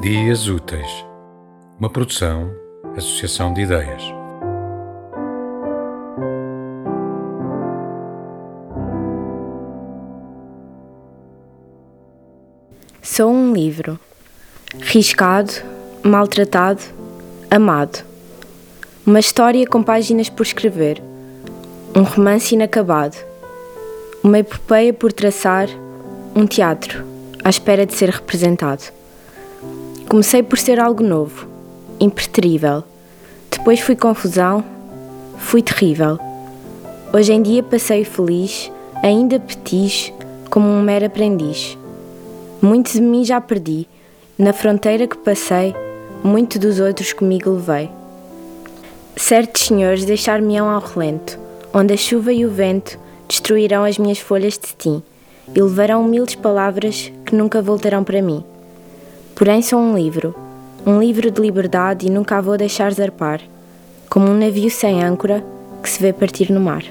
Dias Úteis, uma produção, associação de ideias. Sou um livro, riscado, maltratado, amado. Uma história com páginas por escrever, um romance inacabado, uma epopeia por traçar, um teatro à espera de ser representado. Comecei por ser algo novo, impreterível. Depois fui confusão, fui terrível. Hoje em dia passei feliz, ainda petis, como um mero aprendiz. Muito de mim já perdi, na fronteira que passei, muito dos outros comigo levei. Certos senhores deixar-me-ão ao relento, onde a chuva e o vento destruirão as minhas folhas de cetim e levarão humildes palavras que nunca voltarão para mim. Porém, sou um livro, um livro de liberdade e nunca a vou deixar zarpar, como um navio sem âncora que se vê partir no mar.